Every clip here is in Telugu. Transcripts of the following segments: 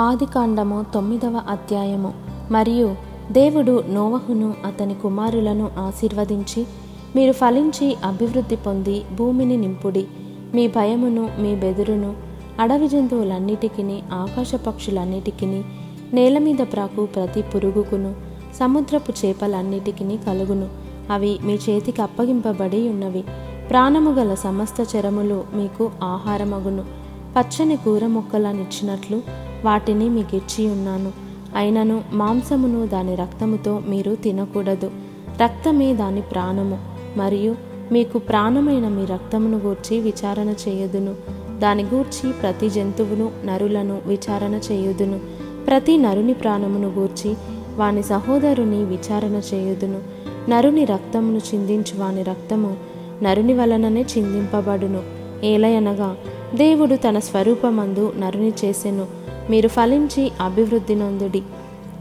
ఆదికాండము తొమ్మిదవ అధ్యాయము. మరియు దేవుడు నోవహును అతని కుమారులను ఆశీర్వదించి మీరు ఫలించి అభివృద్ధి పొంది భూమిని నింపుడి. మీ భయమును మీ బెదురును అడవి జంతువులన్నిటికీ ఆకాశ పక్షులన్నిటికీ నేల మీద ప్రాకు ప్రతి పురుగుకును సముద్రపు చేపలన్నిటికీ కలుగును. అవి మీ చేతికి అప్పగింపబడి ఉన్నవి. ప్రాణము గల సమస్త చరములు మీకు ఆహారమగును. పచ్చని కూర మొక్కలనిచ్చినట్లు వాటిని మీకు ఇచ్చి ఉన్నాను. అయినను మాంసమును దాని రక్తముతో మీరు తినకూడదు. రక్తమే దాని ప్రాణము. మరియు మీకు ప్రాణమైన మీ రక్తమును గూర్చి విచారణ చేయుదును. దాని గూర్చి ప్రతి జంతువును నరులను విచారణ చేయుదును. ప్రతి నరుని ప్రాణమును గూర్చి వాని సహోదరుని విచారణ చేయుదును. నరుని రక్తమును చిందించు వాని రక్తము నరుని వలననే చిందింపబడును. ఏలయనగా దేవుడు తన స్వరూపమందు నరుని చేసెను. మీరు ఫలించి అభివృద్ధి నొందుడి.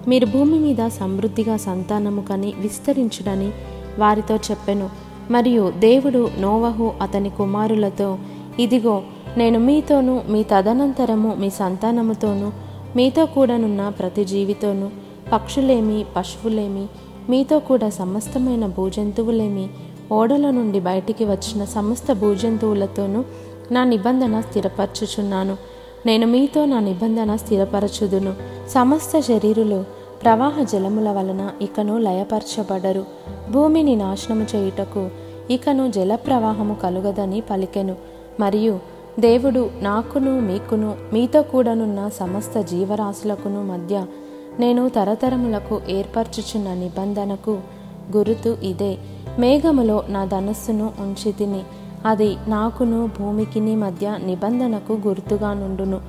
మీరు భూమి మీద సమృద్ధిగా సంతానము కని విస్తరించుడని వారితో చెప్పెను. మరియు దేవుడు నోవహు అతని కుమారులతో ఇదిగో నేను మీతోనూ మీ తదనంతరము మీ సంతానముతోనూ మీతో కూడానున్న ప్రతి జీవితోనూ పక్షులేమి పశువులేమి మీతో కూడా సమస్తమైన భూజంతువులేమి ఓడల నుండి బయటికి వచ్చిన సమస్త భూజంతువులతోనూ నా నిబంధన స్థిరపరచుచున్నాను. నేను మీతో నా నిబంధన స్థిరపరచుదును. సమస్త శరీరులు ప్రవాహ జలముల వలన ఇకను లయపరచబడరు. భూమిని నాశనము చేయుటకు ఇకను జల ప్రవాహము కలుగదని పలికెను. మరియు దేవుడు నాకును మీకును మీతో కూడానున్న సమస్త జీవరాశులకును మధ్య నేను తరతరములకు ఏర్పరచుచున్న నిబంధనకు గురుతు ఇదే. మేఘములో నా ధనస్సును ఉంచి తిని అది నాకును భూమికిని మధ్య నిబంధనకు గుర్తుగా నుండును.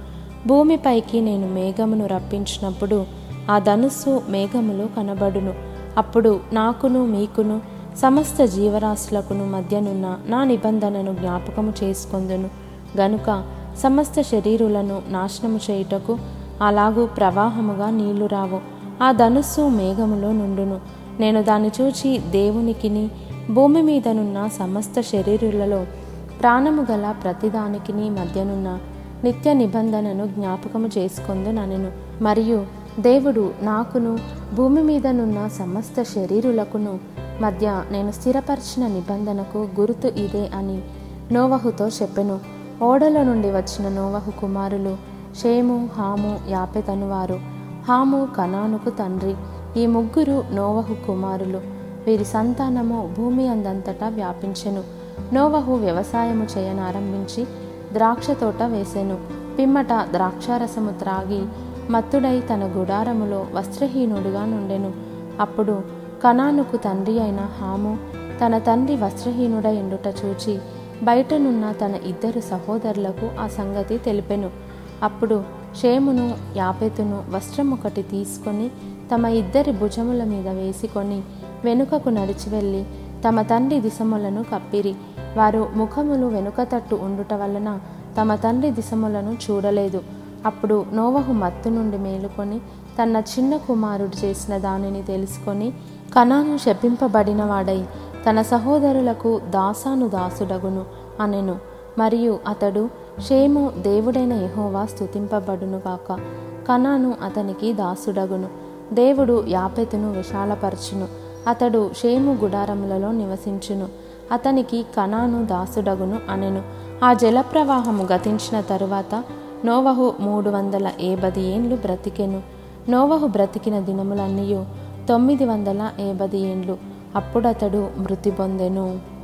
భూమిపైకి నేను మేఘమును రప్పించినప్పుడు ఆ ధనుస్సు మేఘములో కనబడును. అప్పుడు నాకును మీకును సమస్త జీవరాశులకును మధ్యనున్న నా నిబంధనను జ్ఞాపకము చేసుకొందును. గనుక సమస్త శరీరులను నాశనము చేయుటకు అలాగూ ప్రవాహముగా నీళ్ళు రావు. ఆ ధనుస్సు మేఘములో నుండును. నేను దాన్ని చూచి దేవునికిని భూమి మీదనున్న సమస్త శరీరులలో ప్రాణము గల ప్రతిదానికిని మధ్యనున్న నిత్య నిబంధనను జ్ఞాపకము చేసుకొందు ననెను. మరియు దేవుడు నాకును భూమి మీదనున్న సమస్త శరీరులకును మధ్య నేను స్థిరపరిచిన నిబంధనకు గుర్తు ఇదే అని నోవహుతో చెప్పెను. ఓడల నుండి వచ్చిన నోవహు కుమారులు షేము హాము యాపెతనువారు హాము కనానుకు తండ్రి. ఈ ముగ్గురు నోవహు కుమారులు. వీరి సంతానము భూమి అందంతటా వ్యాపించెను. నోవహు వ్యవసాయము చేయనారంభించి ద్రాక్ష తోట వేసెను. పిమ్మట ద్రాక్షారసము త్రాగి మత్తుడై తన గుడారములో వస్త్రహీనుడుగా నుండెను. అప్పుడు కనానుకు తండ్రి అయిన హాము తన తండ్రి వస్త్రహీనుడై ఎండుట చూచి బయటనున్న తన ఇద్దరు సహోదరులకు ఆ సంగతి తెలిపెను. అప్పుడు షేమును యాపెతును వస్త్రం ఒకటి తీసుకొని తమ ఇద్దరి భుజముల మీద వేసుకొని వెనుకకు నడిచి వెళ్ళి తమ తండ్రి దిశములను కప్పిరి. వారు ముఖములు వెనుక తట్టు ఉండుట వలన తమ తండ్రి దిశములను చూడలేదు. అప్పుడు నోవహు మత్తు నుండి మేలుకొని తన చిన్న కుమారుడు చేసిన దానిని తెలుసుకొని కణాను శపింపబడినవాడై తన సహోదరులకు దాసాను దాసుడగును అనెను. మరియు అతడు షేము దేవుడైన యహోవా స్తుతింపబడును కాక కణాను అతనికి దాసుడగును. దేవుడు యాపెతును విశాలపరచును. అతడు షేము గుడారములలో నివసించును. అతనికి కణాను దాసుడగును అనెను. ఆ జలప్రవాహము గతించిన తరువాత నోవహు మూడు వందల ఏబది ఏండ్లు బ్రతికెను. నోవహు బ్రతికిన దినములన్నీ తొమ్మిది వందల ఏబది ఏండ్లు అప్పుడతడు మృతి పొందెను.